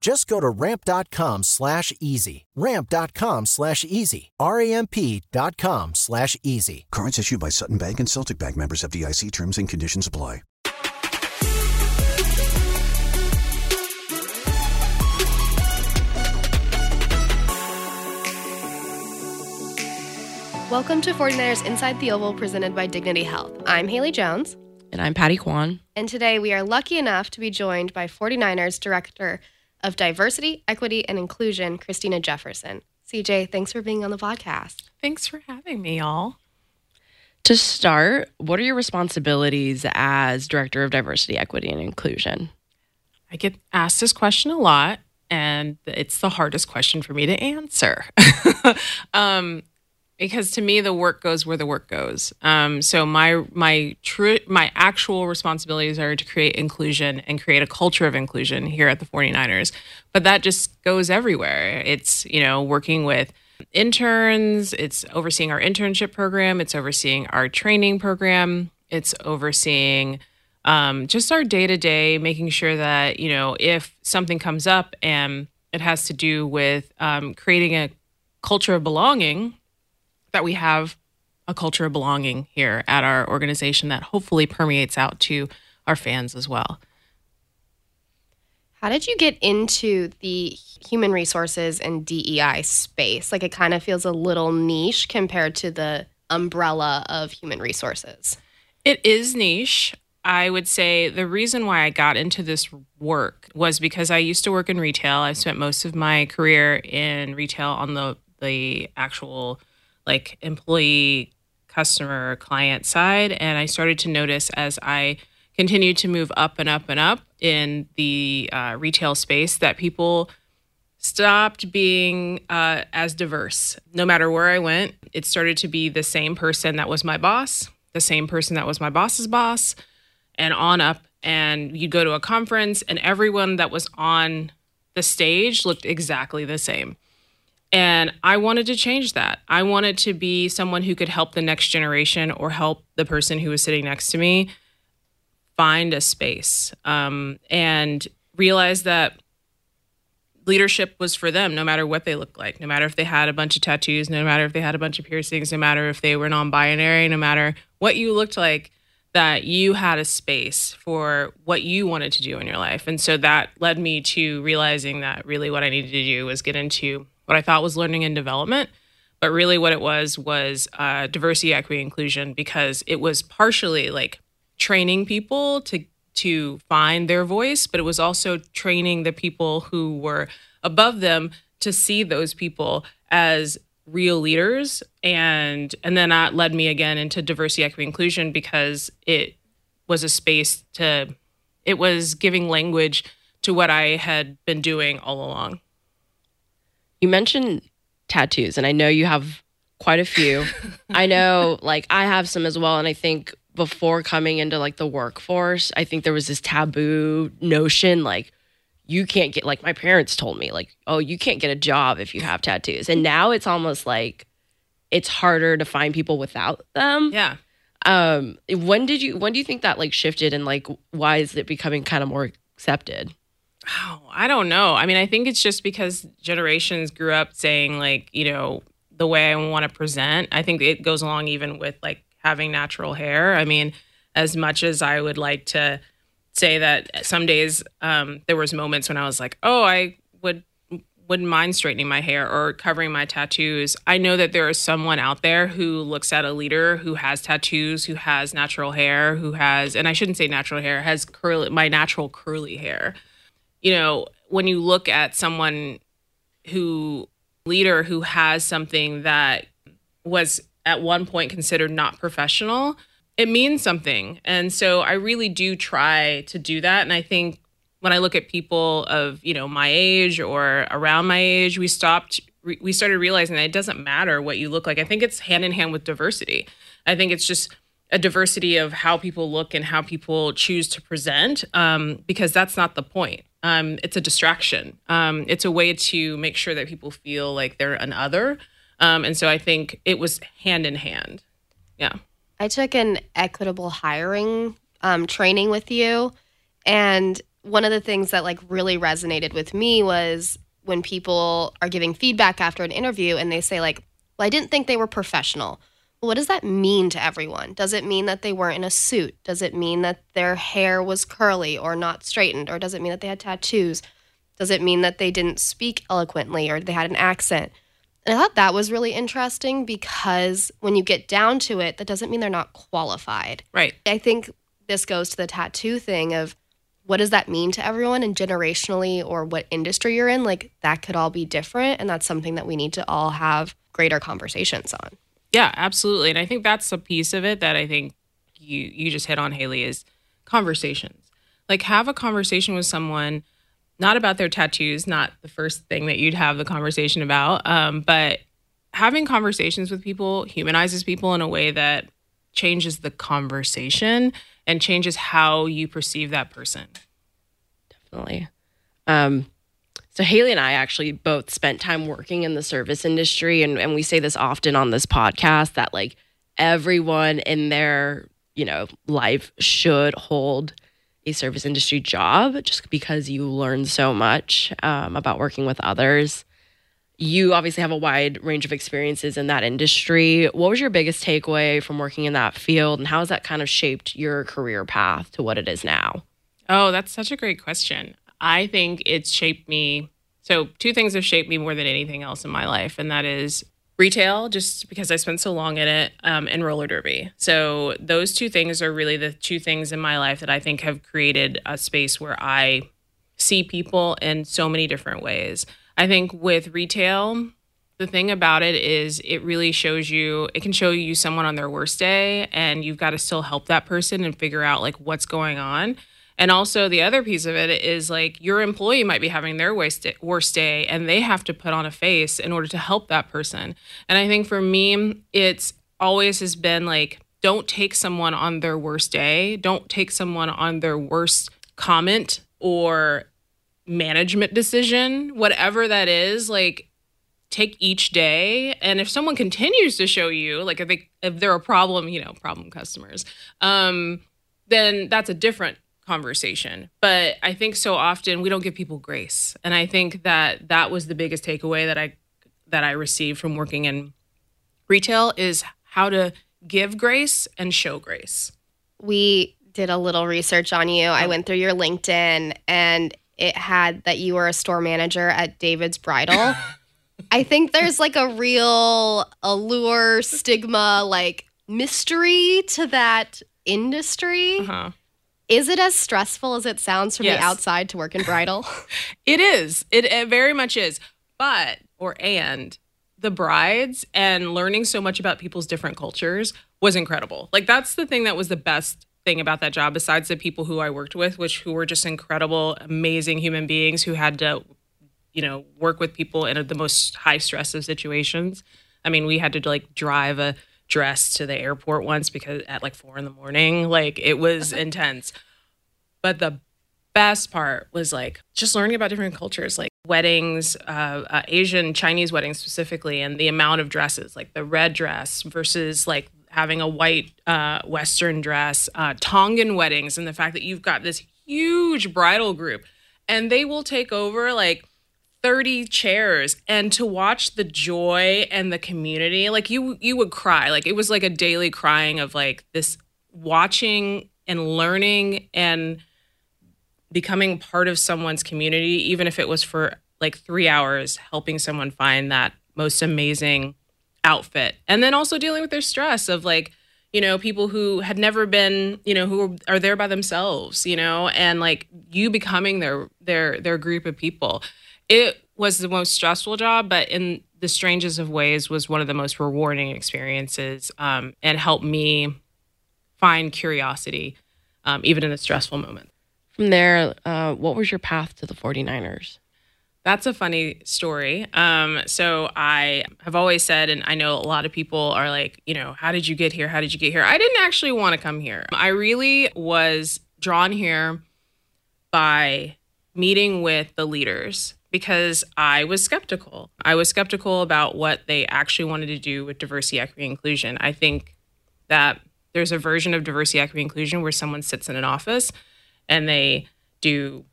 Just go to ramp.com slash easy. Ramp.com slash easy. R-A-M-P.com slash easy. Cards issued by Sutton Bank and Celtic Bank members FDIC terms and conditions apply. Welcome to 49ers Inside the Oval presented by Dignity Health. I'm Haley Jones. And I'm Patty Kwan. And today we are lucky enough to be joined by 49ers Director of Diversity, Equity, and Inclusion, Christina Jefferson. CJ, thanks for being on the podcast. Thanks for having me, y'all. To start, what are your responsibilities as Director of Diversity, Equity, and Inclusion? I get asked this question a lot, and it's the hardest question for me to answer. um, because to me the work goes where the work goes. Um, so my my true my actual responsibilities are to create inclusion and create a culture of inclusion here at the 49ers. But that just goes everywhere. It's you know working with interns. It's overseeing our internship program. It's overseeing our training program. It's overseeing um, just our day to day making sure that you know if something comes up and it has to do with um, creating a culture of belonging that we have a culture of belonging here at our organization that hopefully permeates out to our fans as well. How did you get into the human resources and DEI space? Like it kind of feels a little niche compared to the umbrella of human resources. It is niche. I would say the reason why I got into this work was because I used to work in retail. I spent most of my career in retail on the the actual like employee, customer, client side. And I started to notice as I continued to move up and up and up in the uh, retail space that people stopped being uh, as diverse. No matter where I went, it started to be the same person that was my boss, the same person that was my boss's boss, and on up. And you'd go to a conference, and everyone that was on the stage looked exactly the same. And I wanted to change that. I wanted to be someone who could help the next generation or help the person who was sitting next to me find a space um, and realize that leadership was for them no matter what they looked like, no matter if they had a bunch of tattoos, no matter if they had a bunch of piercings, no matter if they were non binary, no matter what you looked like, that you had a space for what you wanted to do in your life. And so that led me to realizing that really what I needed to do was get into what I thought was learning and development. But really, what it was was uh, diversity, equity, inclusion, because it was partially like training people to to find their voice, but it was also training the people who were above them to see those people as real leaders and and then that led me again into diversity equity inclusion because it was a space to it was giving language to what i had been doing all along you mentioned tattoos, and I know you have quite a few. I know, like, I have some as well. And I think before coming into like the workforce, I think there was this taboo notion like, you can't get, like, my parents told me, like, oh, you can't get a job if you have tattoos. And now it's almost like it's harder to find people without them. Yeah. Um, when did you, when do you think that like shifted and like, why is it becoming kind of more accepted? Oh, I don't know. I mean, I think it's just because generations grew up saying like, you know, the way I want to present. I think it goes along even with like having natural hair. I mean, as much as I would like to say that some days um, there was moments when I was like, oh, I would wouldn't mind straightening my hair or covering my tattoos. I know that there is someone out there who looks at a leader who has tattoos, who has natural hair, who has, and I shouldn't say natural hair, has curly, my natural curly hair. You know, when you look at someone who, leader who has something that was at one point considered not professional, it means something. And so I really do try to do that. And I think when I look at people of, you know, my age or around my age, we stopped we started realizing that it doesn't matter what you look like. I think it's hand in hand with diversity. I think it's just a diversity of how people look and how people choose to present, um, because that's not the point. Um, it's a distraction. Um, it's a way to make sure that people feel like they're an other. Um, and so I think it was hand in hand. Yeah. I took an equitable hiring um, training with you, and one of the things that like really resonated with me was when people are giving feedback after an interview and they say like, "Well, I didn't think they were professional." What does that mean to everyone? Does it mean that they weren't in a suit? Does it mean that their hair was curly or not straightened? Or does it mean that they had tattoos? Does it mean that they didn't speak eloquently or they had an accent? And I thought that was really interesting because when you get down to it, that doesn't mean they're not qualified. Right. I think this goes to the tattoo thing of what does that mean to everyone and generationally or what industry you're in? Like that could all be different. And that's something that we need to all have greater conversations on. Yeah, absolutely. And I think that's a piece of it that I think you you just hit on, Haley, is conversations. Like have a conversation with someone not about their tattoos, not the first thing that you'd have the conversation about, um, but having conversations with people humanizes people in a way that changes the conversation and changes how you perceive that person. Definitely. Um, so Haley and I actually both spent time working in the service industry, and, and we say this often on this podcast that like everyone in their you know life should hold a service industry job just because you learn so much um, about working with others. You obviously have a wide range of experiences in that industry. What was your biggest takeaway from working in that field, and how has that kind of shaped your career path to what it is now? Oh, that's such a great question. I think it's shaped me. So, two things have shaped me more than anything else in my life, and that is retail just because I spent so long in it um, and roller derby. So those two things are really the two things in my life that I think have created a space where I see people in so many different ways. I think with retail, the thing about it is it really shows you it can show you someone on their worst day and you've got to still help that person and figure out like what's going on and also, the other piece of it is like your employee might be having their worst day and they have to put on a face in order to help that person. And I think for me, it's always has been like, don't take someone on their worst day, don't take someone on their worst comment or management decision, whatever that is, like take each day. And if someone continues to show you like if they if they're a problem you know problem customers um then that's a different conversation. But I think so often we don't give people grace. And I think that that was the biggest takeaway that I that I received from working in retail is how to give grace and show grace. We did a little research on you. I went through your LinkedIn and it had that you were a store manager at David's Bridal. I think there's like a real allure, stigma, like mystery to that industry. Uh-huh. Is it as stressful as it sounds from yes. the outside to work in bridal? it is. It, it very much is. But, or and, the brides and learning so much about people's different cultures was incredible. Like, that's the thing that was the best thing about that job, besides the people who I worked with, which who were just incredible, amazing human beings who had to, you know, work with people in the most high stress of situations. I mean, we had to like drive a dressed to the airport once because at like four in the morning, like it was intense. But the best part was like just learning about different cultures, like weddings, uh, uh, Asian, Chinese weddings specifically, and the amount of dresses, like the red dress versus like having a white uh, Western dress, uh, Tongan weddings, and the fact that you've got this huge bridal group. And they will take over like 30 chairs and to watch the joy and the community like you you would cry like it was like a daily crying of like this watching and learning and becoming part of someone's community even if it was for like three hours helping someone find that most amazing outfit. And then also dealing with their stress of like, you know, people who had never been, you know, who are there by themselves, you know, and like you becoming their their their group of people. It was the most stressful job, but in the strangest of ways was one of the most rewarding experiences um, and helped me find curiosity um, even in a stressful moment. From there, uh, what was your path to the 49ers? That's a funny story. Um, so I have always said, and I know a lot of people are like, you know, how did you get here? How did you get here? I didn't actually want to come here. I really was drawn here by meeting with the leaders because I was skeptical. I was skeptical about what they actually wanted to do with diversity, equity, inclusion. I think that there's a version of diversity, equity, inclusion where someone sits in an office and they do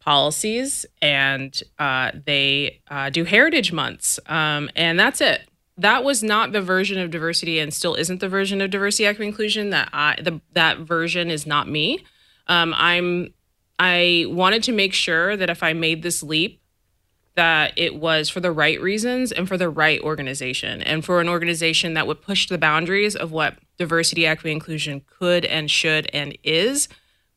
policies and uh, they uh, do heritage months, um, and that's it. That was not the version of diversity, and still isn't the version of diversity, equity, inclusion. That I the, that version is not me. Um, I'm I wanted to make sure that if I made this leap, that it was for the right reasons and for the right organization, and for an organization that would push the boundaries of what diversity, equity, inclusion could and should and is.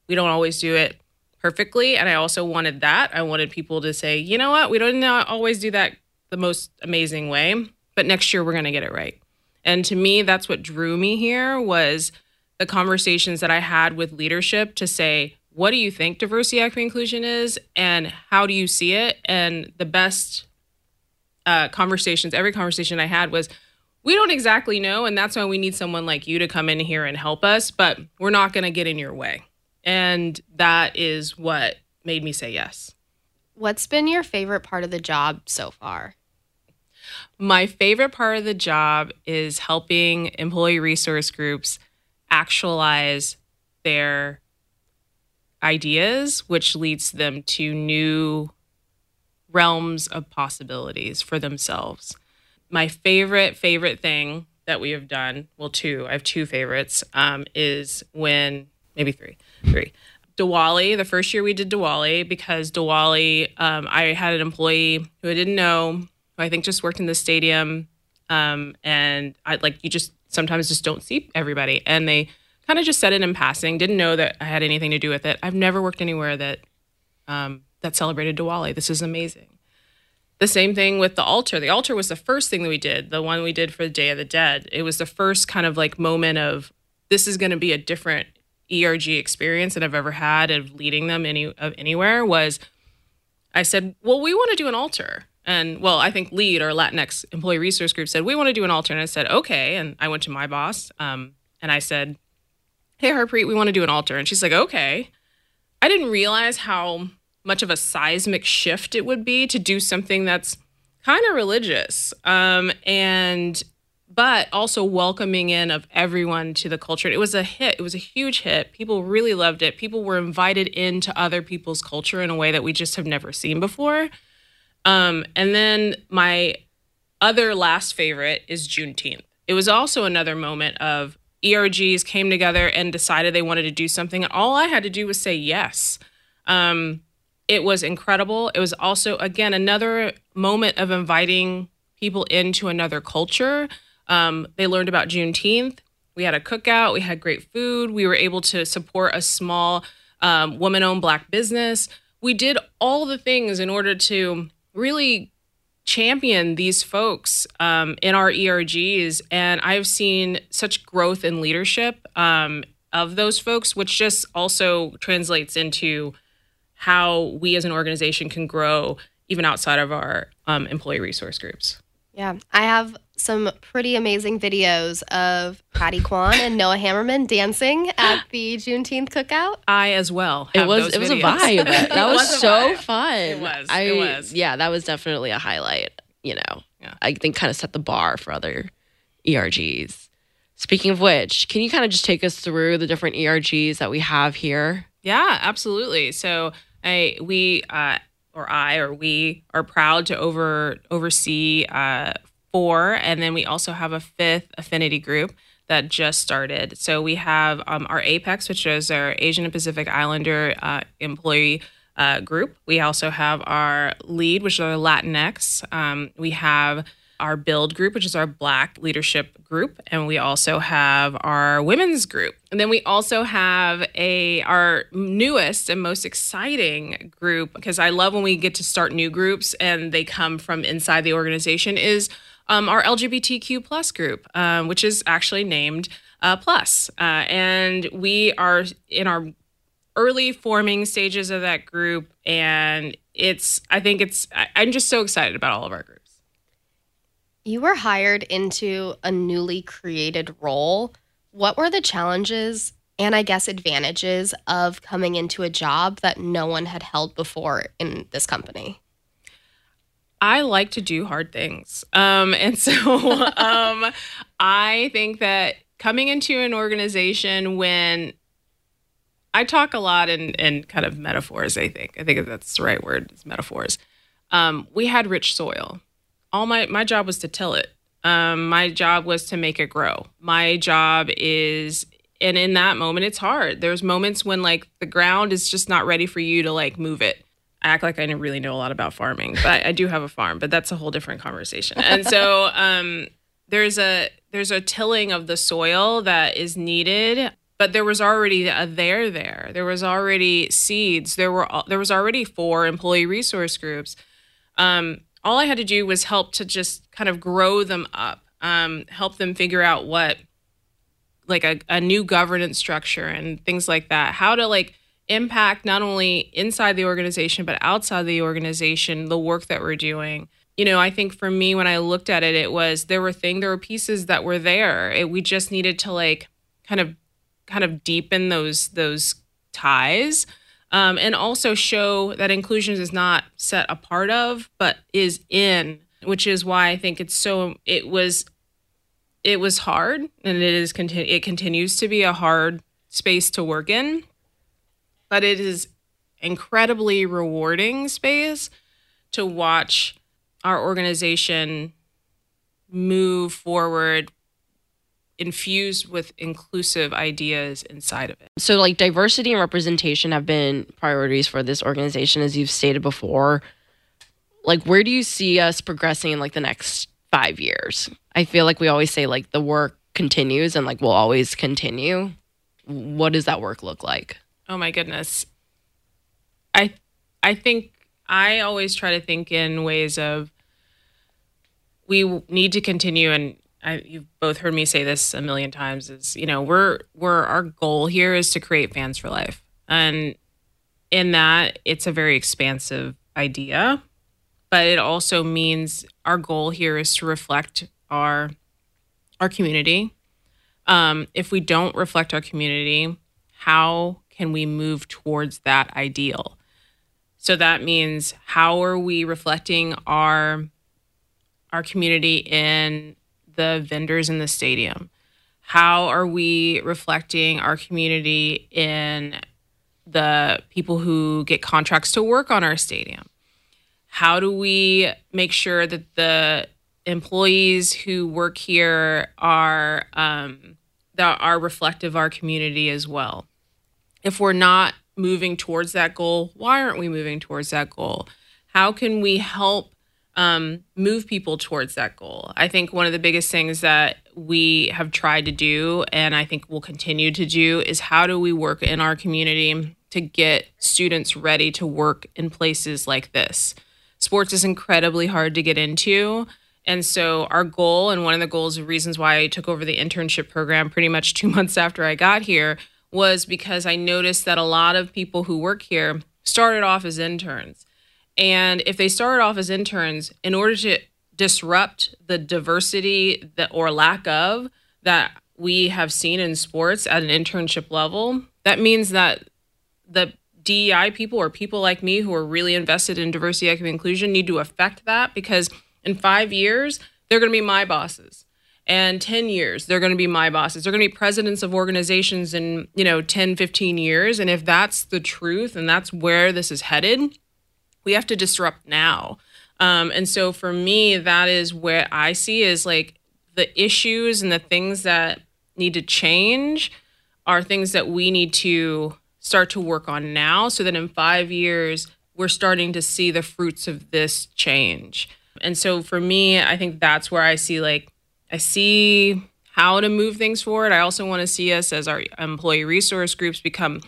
We don't always do it perfectly. And I also wanted that. I wanted people to say, you know what, we don't always do that the most amazing way, but next year we're going to get it right. And to me, that's what drew me here was the conversations that I had with leadership to say, what do you think diversity, equity, inclusion is, and how do you see it? And the best uh, conversations, every conversation I had was, we don't exactly know, and that's why we need someone like you to come in here and help us, but we're not going to get in your way. And that is what made me say yes. What's been your favorite part of the job so far? My favorite part of the job is helping employee resource groups actualize their ideas, which leads them to new realms of possibilities for themselves. My favorite, favorite thing that we have done, well, two, I have two favorites, um, is when maybe three, three. Diwali, the first year we did Diwali, because Diwali, um, I had an employee who I didn't know, who I think just worked in the stadium. Um, and I like, you just sometimes just don't see everybody. And they kind of just said it in passing, didn't know that I had anything to do with it. I've never worked anywhere that, um, that celebrated Diwali. This is amazing. The same thing with the altar. The altar was the first thing that we did, the one we did for the Day of the Dead. It was the first kind of like moment of this is going to be a different ERG experience that I've ever had of leading them any of anywhere was I said, well, we want to do an altar. And well, I think lead or Latinx employee resource group said, we want to do an altar. And I said, okay. And I went to my boss um, and I said, hey, Harpreet, we want to do an altar. And she's like, okay. I didn't realize how much of a seismic shift it would be to do something that's kind of religious. Um, and but also welcoming in of everyone to the culture. It was a hit. It was a huge hit. People really loved it. People were invited into other people's culture in a way that we just have never seen before. Um, and then my other last favorite is Juneteenth. It was also another moment of ERGs came together and decided they wanted to do something, and all I had to do was say yes. Um, it was incredible. It was also, again, another moment of inviting people into another culture um, they learned about Juneteenth. We had a cookout. We had great food. We were able to support a small um, woman owned Black business. We did all the things in order to really champion these folks um, in our ERGs. And I've seen such growth in leadership um, of those folks, which just also translates into how we as an organization can grow even outside of our um, employee resource groups. Yeah, I have some pretty amazing videos of Patty Kwan and Noah Hammerman dancing at the Juneteenth cookout. I as well. It was it was a vibe. That was, was so fun. It was. I, it was. Yeah, that was definitely a highlight. You know, yeah. I think kind of set the bar for other ERGs. Speaking of which, can you kind of just take us through the different ERGs that we have here? Yeah, absolutely. So I we uh, or I or we are proud to over oversee uh, four, and then we also have a fifth affinity group that just started. So we have um, our Apex, which is our Asian and Pacific Islander uh, employee uh, group. We also have our lead, which are Latinx. Um, we have our build group, which is our Black leadership group, and we also have our women's group. And then we also have a our newest and most exciting group because I love when we get to start new groups and they come from inside the organization is um, our LGBTQ plus group, um, which is actually named uh, Plus, uh, and we are in our early forming stages of that group, and it's I think it's I, I'm just so excited about all of our groups. You were hired into a newly created role. What were the challenges and I guess advantages of coming into a job that no one had held before in this company? I like to do hard things. Um, and so um, I think that coming into an organization when I talk a lot in, in kind of metaphors, I think. I think that's the right word, is metaphors. Um, we had rich soil all my my job was to till it. Um, my job was to make it grow. My job is, and in that moment, it's hard. There's moments when like the ground is just not ready for you to like move it. I act like I didn't really know a lot about farming, but I, I do have a farm, but that's a whole different conversation. And so um, there's a there's a tilling of the soil that is needed but there was already a there there there was already seeds there were there was already four employee resource groups um, all I had to do was help to just kind of grow them up, um, help them figure out what, like a, a new governance structure and things like that, how to like impact not only inside the organization, but outside the organization, the work that we're doing. You know, I think for me, when I looked at it, it was there were things, there were pieces that were there. It, we just needed to like kind of, kind of deepen those those ties um, and also show that inclusion is not set apart of, but is in, which is why I think it's so. It was, it was hard, and it is continu- It continues to be a hard space to work in, but it is incredibly rewarding space to watch our organization move forward infused with inclusive ideas inside of it. So, like diversity and representation have been priorities for this organization, as you've stated before. Like, where do you see us progressing in like the next five years? I feel like we always say like the work continues and like will always continue. What does that work look like? Oh my goodness. I I think I always try to think in ways of we need to continue and I, you've both heard me say this a million times is you know we're we're our goal here is to create fans for life. And in that it's a very expansive idea but it also means our goal here is to reflect our our community. Um, if we don't reflect our community how can we move towards that ideal? So that means how are we reflecting our our community in the vendors in the stadium? How are we reflecting our community in the people who get contracts to work on our stadium? How do we make sure that the employees who work here are um, that are reflective of our community as well? If we're not moving towards that goal, why aren't we moving towards that goal? How can we help um, move people towards that goal. I think one of the biggest things that we have tried to do, and I think we'll continue to do, is how do we work in our community to get students ready to work in places like this? Sports is incredibly hard to get into. And so, our goal, and one of the goals, of reasons why I took over the internship program pretty much two months after I got here, was because I noticed that a lot of people who work here started off as interns and if they started off as interns, in order to disrupt the diversity that or lack of that we have seen in sports at an internship level, that means that the DEI people or people like me who are really invested in diversity, equity, inclusion need to affect that because in five years, they're going to be my bosses. And 10 years, they're going to be my bosses. They're going to be presidents of organizations in, you know, 10, 15 years. And if that's the truth and that's where this is headed, we have to disrupt now. Um, and so for me, that is where I see is like the issues and the things that need to change are things that we need to start to work on now so that in five years, we're starting to see the fruits of this change. And so for me, I think that's where I see like, I see how to move things forward. I also want to see us as our employee resource groups become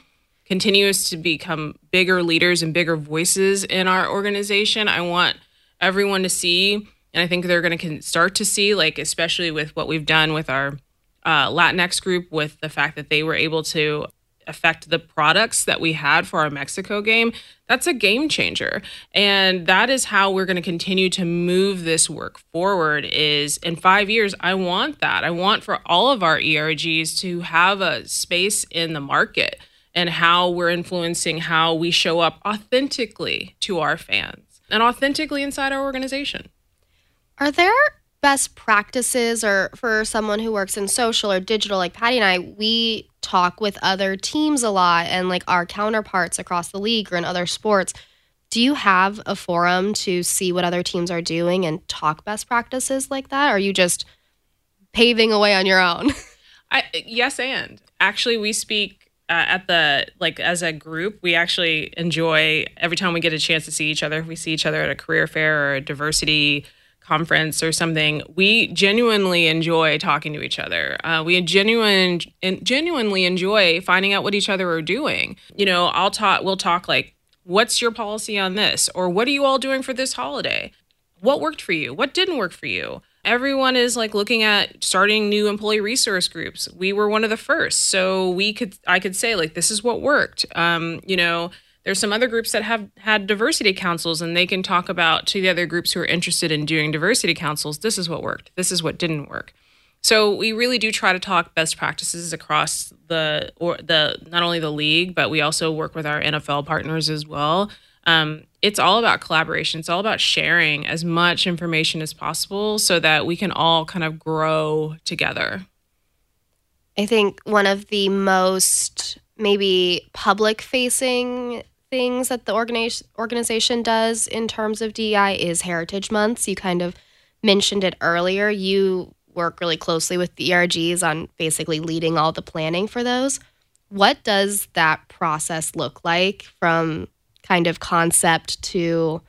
continuous to become bigger leaders and bigger voices in our organization. I want everyone to see, and I think they're going to start to see, like, especially with what we've done with our uh, Latinx group, with the fact that they were able to affect the products that we had for our Mexico game, that's a game changer. And that is how we're going to continue to move this work forward is in 5 years I want that. I want for all of our ERGs to have a space in the market and how we're influencing how we show up authentically to our fans and authentically inside our organization. Are there best practices or for someone who works in social or digital like Patty and I, we talk with other teams a lot and like our counterparts across the league or in other sports. Do you have a forum to see what other teams are doing and talk best practices like that? Or are you just paving away on your own? I, yes, and actually, we speak uh, at the like as a group. We actually enjoy every time we get a chance to see each other. If we see each other at a career fair or a diversity conference or something, we genuinely enjoy talking to each other. Uh, we genuine, genuinely enjoy finding out what each other are doing. You know, I'll talk. We'll talk like, "What's your policy on this?" or "What are you all doing for this holiday?" What worked for you? What didn't work for you? Everyone is like looking at starting new employee resource groups. We were one of the first, so we could. I could say like, "This is what worked." Um, you know there's some other groups that have had diversity councils and they can talk about to the other groups who are interested in doing diversity councils this is what worked this is what didn't work so we really do try to talk best practices across the or the not only the league but we also work with our nfl partners as well um, it's all about collaboration it's all about sharing as much information as possible so that we can all kind of grow together i think one of the most maybe public facing things that the organi- organization does in terms of DEI is Heritage Months. You kind of mentioned it earlier. You work really closely with the ERGs on basically leading all the planning for those. What does that process look like from kind of concept to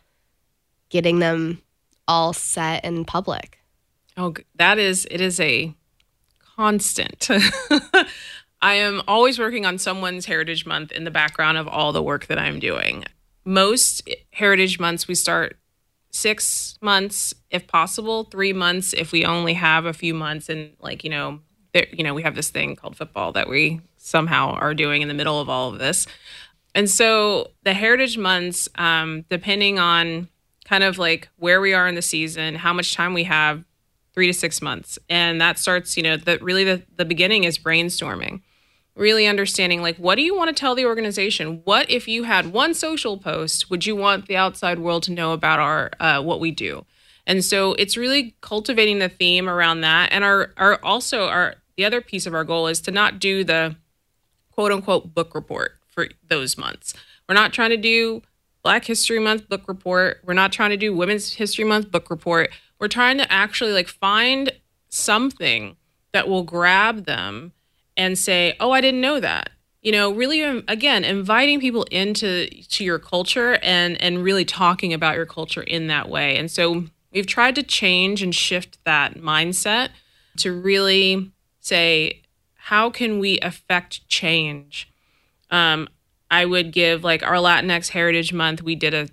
getting them all set in public? Oh, that is, it is a constant. I am always working on someone's Heritage Month in the background of all the work that I'm doing. Most Heritage Months, we start six months if possible, three months if we only have a few months. And, like, you know, there, you know, we have this thing called football that we somehow are doing in the middle of all of this. And so the Heritage Months, um, depending on kind of like where we are in the season, how much time we have, three to six months. And that starts, you know, that really the, the beginning is brainstorming really understanding like what do you want to tell the organization? What if you had one social post would you want the outside world to know about our uh, what we do? And so it's really cultivating the theme around that. And our our also our the other piece of our goal is to not do the quote unquote book report for those months we're not trying to do black history month book report we're not trying to do women's history month book report we're trying to actually like find something that will grab them and say, "Oh, I didn't know that." You know, really um, again, inviting people into to your culture and and really talking about your culture in that way. And so we've tried to change and shift that mindset to really say, how can we affect change? Um, I would give like our Latinx Heritage Month. We did a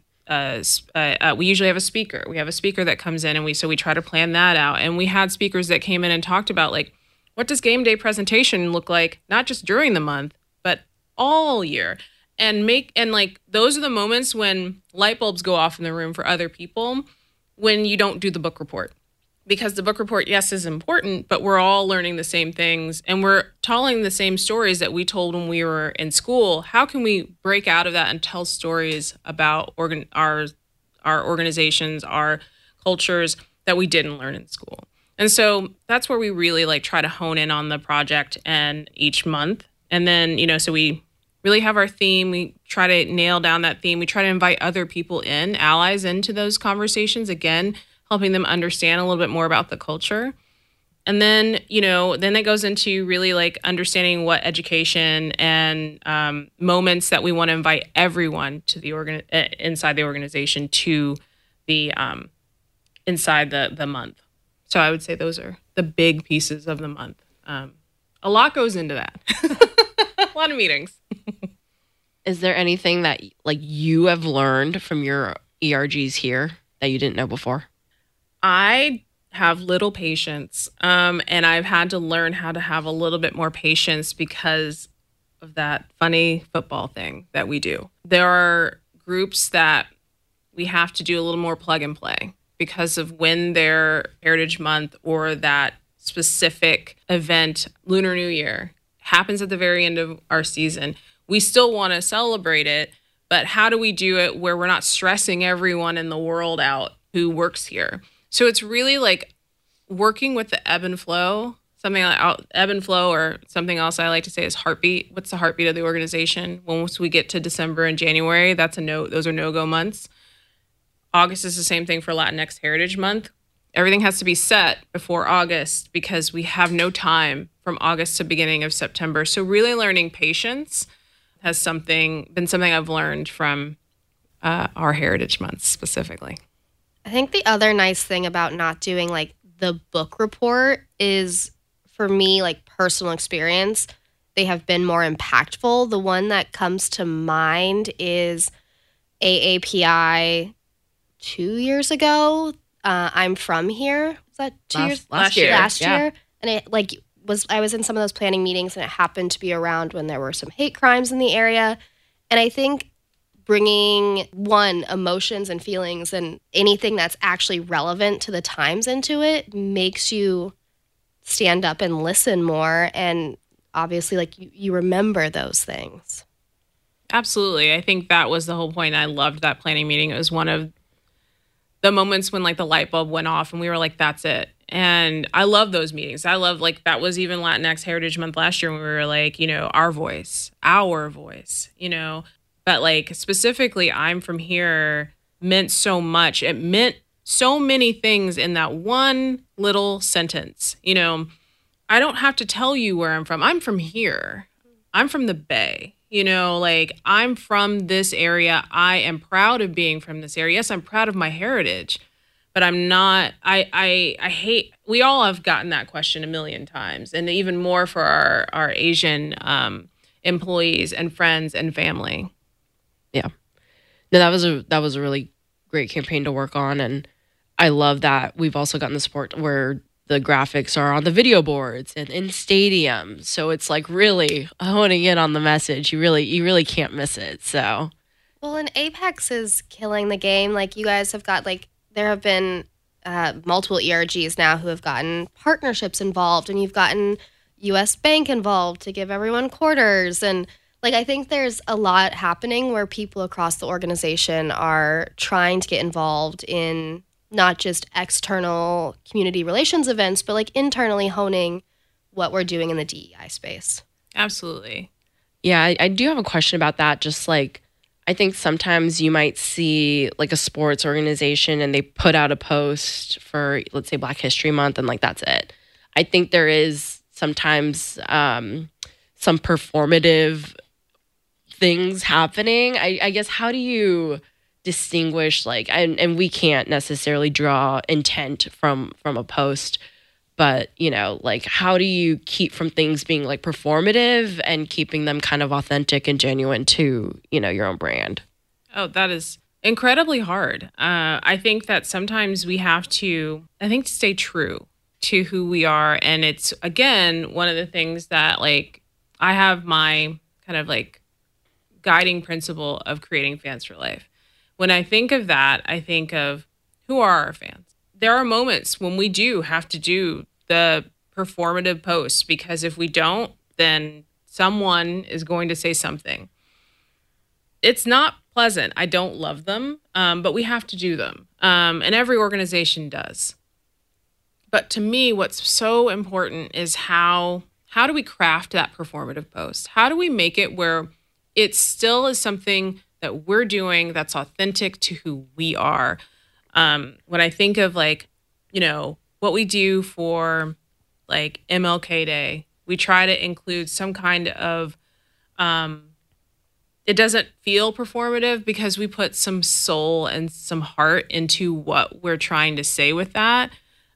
we usually have a speaker. We have a speaker that comes in, and we so we try to plan that out. And we had speakers that came in and talked about like what does game day presentation look like not just during the month but all year and make and like those are the moments when light bulbs go off in the room for other people when you don't do the book report because the book report yes is important but we're all learning the same things and we're telling the same stories that we told when we were in school how can we break out of that and tell stories about organ our our organizations our cultures that we didn't learn in school and so that's where we really like try to hone in on the project and each month. And then, you know, so we really have our theme. We try to nail down that theme. We try to invite other people in, allies into those conversations, again, helping them understand a little bit more about the culture. and then you know then it goes into really like understanding what education and um, moments that we want to invite everyone to the organ uh, inside the organization to the um, inside the the month so i would say those are the big pieces of the month um, a lot goes into that a lot of meetings Is there anything that like you have learned from your ERGs here that you didn't know before? I have little patience, um, and I've had to learn how to have a little bit more patience because of that funny football thing that we do. There are groups that we have to do a little more plug and play because of when their Heritage Month or that specific event, Lunar New Year, happens at the very end of our season. We still want to celebrate it, but how do we do it where we're not stressing everyone in the world out who works here? So it's really like working with the ebb and flow, something like ebb and flow, or something else I like to say is heartbeat. What's the heartbeat of the organization? Once we get to December and January, that's a no. Those are no go months. August is the same thing for Latinx Heritage Month. Everything has to be set before August because we have no time from August to beginning of September. So really learning patience has something been something I've learned from uh, our Heritage Months specifically. I think the other nice thing about not doing like the book report is for me, like personal experience, they have been more impactful. The one that comes to mind is AAPI two years ago. Uh, I'm from here. Was that two Last- years? last year, Last yeah. year. And it like was I was in some of those planning meetings and it happened to be around when there were some hate crimes in the area. And I think bringing one emotions and feelings and anything that's actually relevant to the times into it makes you stand up and listen more and obviously like you, you remember those things Absolutely. I think that was the whole point. I loved that planning meeting. It was one of the moments when like the light bulb went off and we were like, that's it. And I love those meetings. I love like that was even Latinx Heritage Month last year when we were like, you know, our voice, our voice, you know. But like specifically, I'm from here meant so much. It meant so many things in that one little sentence. You know, I don't have to tell you where I'm from. I'm from here. I'm from the Bay. You know, like I'm from this area. I am proud of being from this area. Yes, I'm proud of my heritage, but I'm not. I I I hate. We all have gotten that question a million times, and even more for our our Asian um, employees and friends and family. That was a that was a really great campaign to work on and I love that we've also gotten the support where the graphics are on the video boards and in stadiums. So it's like really honing in on the message. You really you really can't miss it. So well and apex is killing the game like you guys have got like there have been uh, multiple ergs now who have gotten partnerships involved and you've gotten U.S. Bank involved to give everyone quarters and like i think there's a lot happening where people across the organization are trying to get involved in not just external community relations events but like internally honing what we're doing in the dei space Absolutely. Yeah, I, I do have a question about that. Just like, I think sometimes you might see like a sports organization and they put out a post for, let's say, Black History Month, and like that's it. I think there is sometimes um, some performative things happening. I, I guess, how do you distinguish like, and, and we can't necessarily draw intent from from a post but you know like how do you keep from things being like performative and keeping them kind of authentic and genuine to you know your own brand Oh, that is incredibly hard. Uh, I think that sometimes we have to, I think, to stay true to who we are. And it's, again, one of the things that, like, I have my kind of like guiding principle of creating fans for life. When I think of that, I think of who are our fans? There are moments when we do have to do the performative posts because if we don't, then someone is going to say something it's not pleasant. I don't love them, um, but we have to do them, um, and every organization does. But to me, what's so important is how how do we craft that performative post? How do we make it where it still is something that we're doing that's authentic to who we are? Um, when I think of like, you know, what we do for like MLK Day. We try to include some kind of um it doesn't feel performative because we put some soul and some heart into what we're trying to say with that.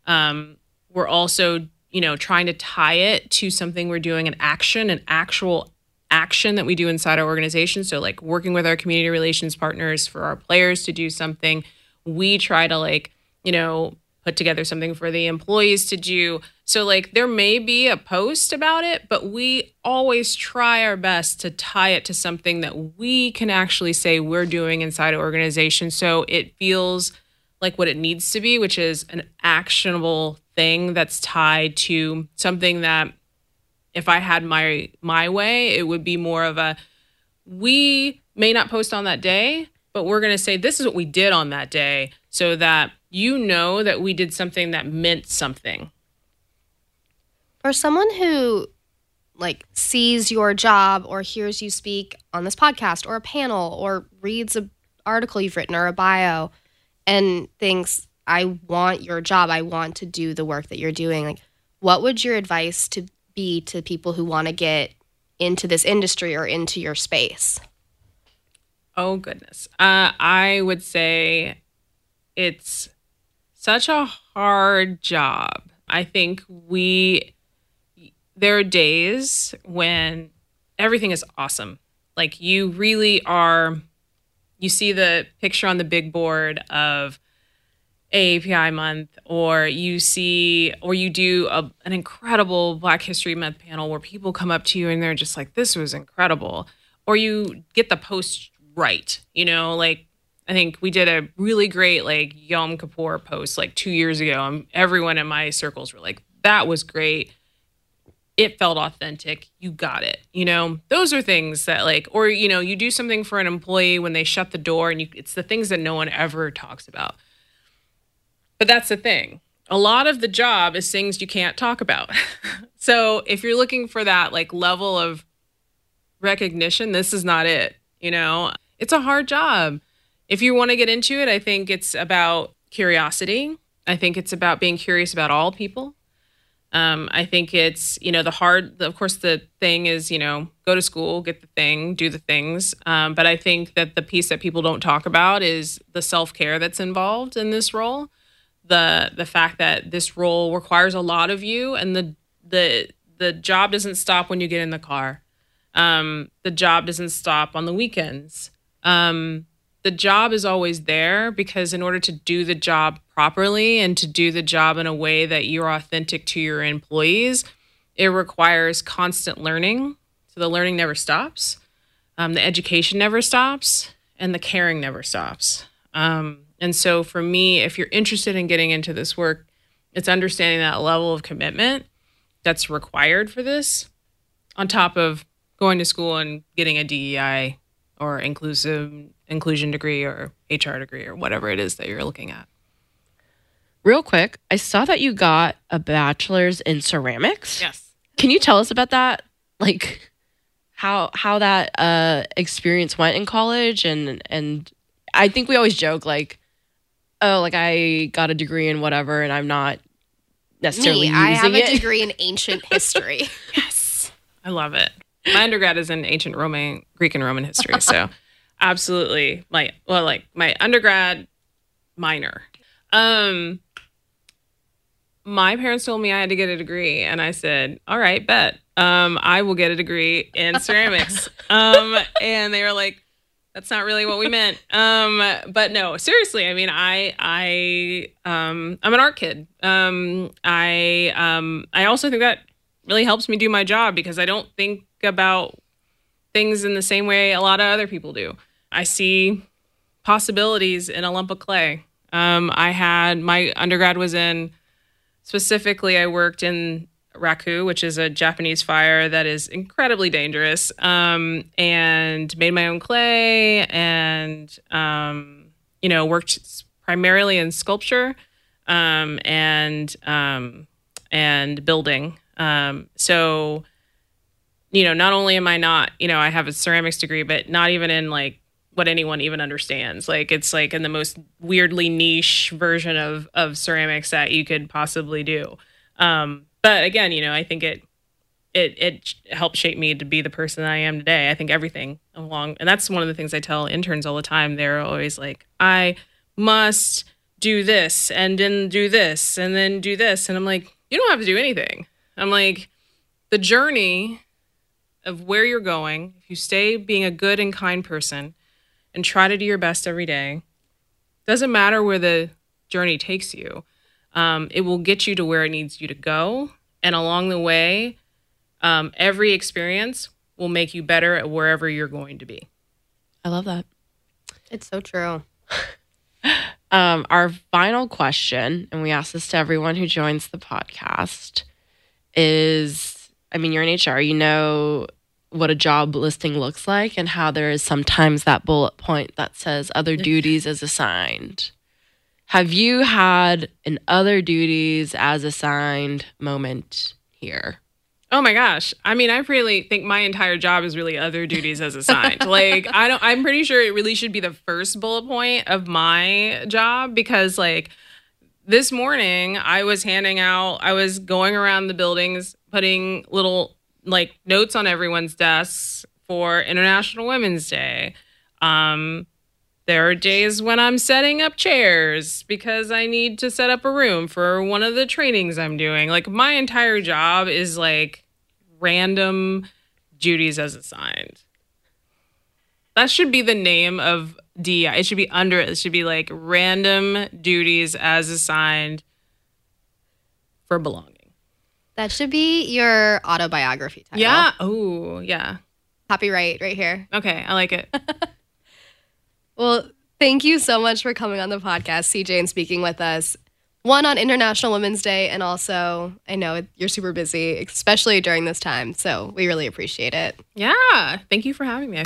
Um, we're also, you know, trying to tie it to something we're doing an action, an actual action that we do inside our organization. So, like working with our community relations partners for our players to do something, we try to like, you know, put together something for the employees to do. So, like, there may be a post about it, but we always try our best to tie it to something that we can actually say we're doing inside an organization. So it feels like what it needs to be, which is an actionable thing that's tied to something that if I had my my way, it would be more of a we may not post on that day, but we're going to say this is what we did on that day so that you know that we did something that meant something. For someone who like sees your job or hears you speak on this podcast or a panel or reads an article you've written or a bio and thinks I want your job, I want to do the work that you're doing, like what would your advice to be to people who want to get into this industry or into your space? Oh goodness. Uh, I would say it's such a hard job. I think we, there are days when everything is awesome. Like you really are, you see the picture on the big board of AAPI month, or you see, or you do a, an incredible Black History Month panel where people come up to you and they're just like, this was incredible. Or you get the post right, you know, like I think we did a really great like Yom Kippur post like two years ago. And everyone in my circles were like, that was great. It felt authentic. You got it. You know, those are things that like, or, you know, you do something for an employee when they shut the door and you, it's the things that no one ever talks about. But that's the thing. A lot of the job is things you can't talk about. so if you're looking for that like level of recognition, this is not it. You know, it's a hard job if you want to get into it, I think it's about curiosity. I think it's about being curious about all people. Um, I think it's, you know, the hard, of course, the thing is, you know, go to school, get the thing, do the things. Um, but I think that the piece that people don't talk about is the self care that's involved in this role. The the fact that this role requires a lot of you, and the the the job doesn't stop when you get in the car. Um, the job doesn't stop on the weekends. Um, the job is always there because in order to do the job properly and to do the job in a way that you're authentic to your employees, it requires constant learning. So the learning never stops, um, the education never stops, and the caring never stops. Um, and so for me, if you're interested in getting into this work, it's understanding that level of commitment that's required for this on top of going to school and getting a DEI or inclusive inclusion degree or HR degree or whatever it is that you're looking at. Real quick, I saw that you got a bachelor's in ceramics. Yes. Can you tell us about that? Like how how that uh experience went in college and and I think we always joke like oh like I got a degree in whatever and I'm not necessarily Me, I have a it. degree in ancient history. yes. I love it. My undergrad is in ancient Roman Greek and Roman history, so absolutely my well like my undergrad minor um my parents told me i had to get a degree and i said all right bet um i will get a degree in ceramics um and they were like that's not really what we meant. Um but no seriously i mean i i um i'm an art kid. Um i um i also think that really helps me do my job because i don't think about things in the same way a lot of other people do. I see possibilities in a lump of clay. Um, I had my undergrad was in specifically, I worked in raku, which is a Japanese fire that is incredibly dangerous, um, and made my own clay and, um, you know, worked primarily in sculpture um, and um, and building. Um, so, you know, not only am I not, you know, I have a ceramics degree, but not even in like what anyone even understands. Like it's like in the most weirdly niche version of of ceramics that you could possibly do. Um, but again, you know, I think it it it helped shape me to be the person I am today. I think everything along, and that's one of the things I tell interns all the time. They're always like, I must do this and then do this and then do this, and I'm like, you don't have to do anything. I'm like, the journey of where you're going. If you stay being a good and kind person and try to do your best every day, doesn't matter where the journey takes you. Um, it will get you to where it needs you to go, and along the way um, every experience will make you better at wherever you're going to be. I love that. It's so true. Um, our final question, and we ask this to everyone who joins the podcast, is I mean, you're in HR, you know what a job listing looks like, and how there is sometimes that bullet point that says other duties as assigned. Have you had an other duties as assigned moment here? Oh my gosh. I mean, I really think my entire job is really other duties as assigned. like, I don't I'm pretty sure it really should be the first bullet point of my job because like this morning I was handing out I was going around the buildings putting little like notes on everyone's desks for International Women's Day. Um there are days when I'm setting up chairs because I need to set up a room for one of the trainings I'm doing. Like my entire job is like random duties as assigned. That should be the name of DI. It should be under it. It should be like random duties as assigned for belonging. That should be your autobiography title. Yeah. Oh, yeah. Copyright right here. Okay, I like it. Well, thank you so much for coming on the podcast, CJ, and speaking with us. One on International Women's Day, and also I know you're super busy, especially during this time. So we really appreciate it. yeah. Thank you for having me.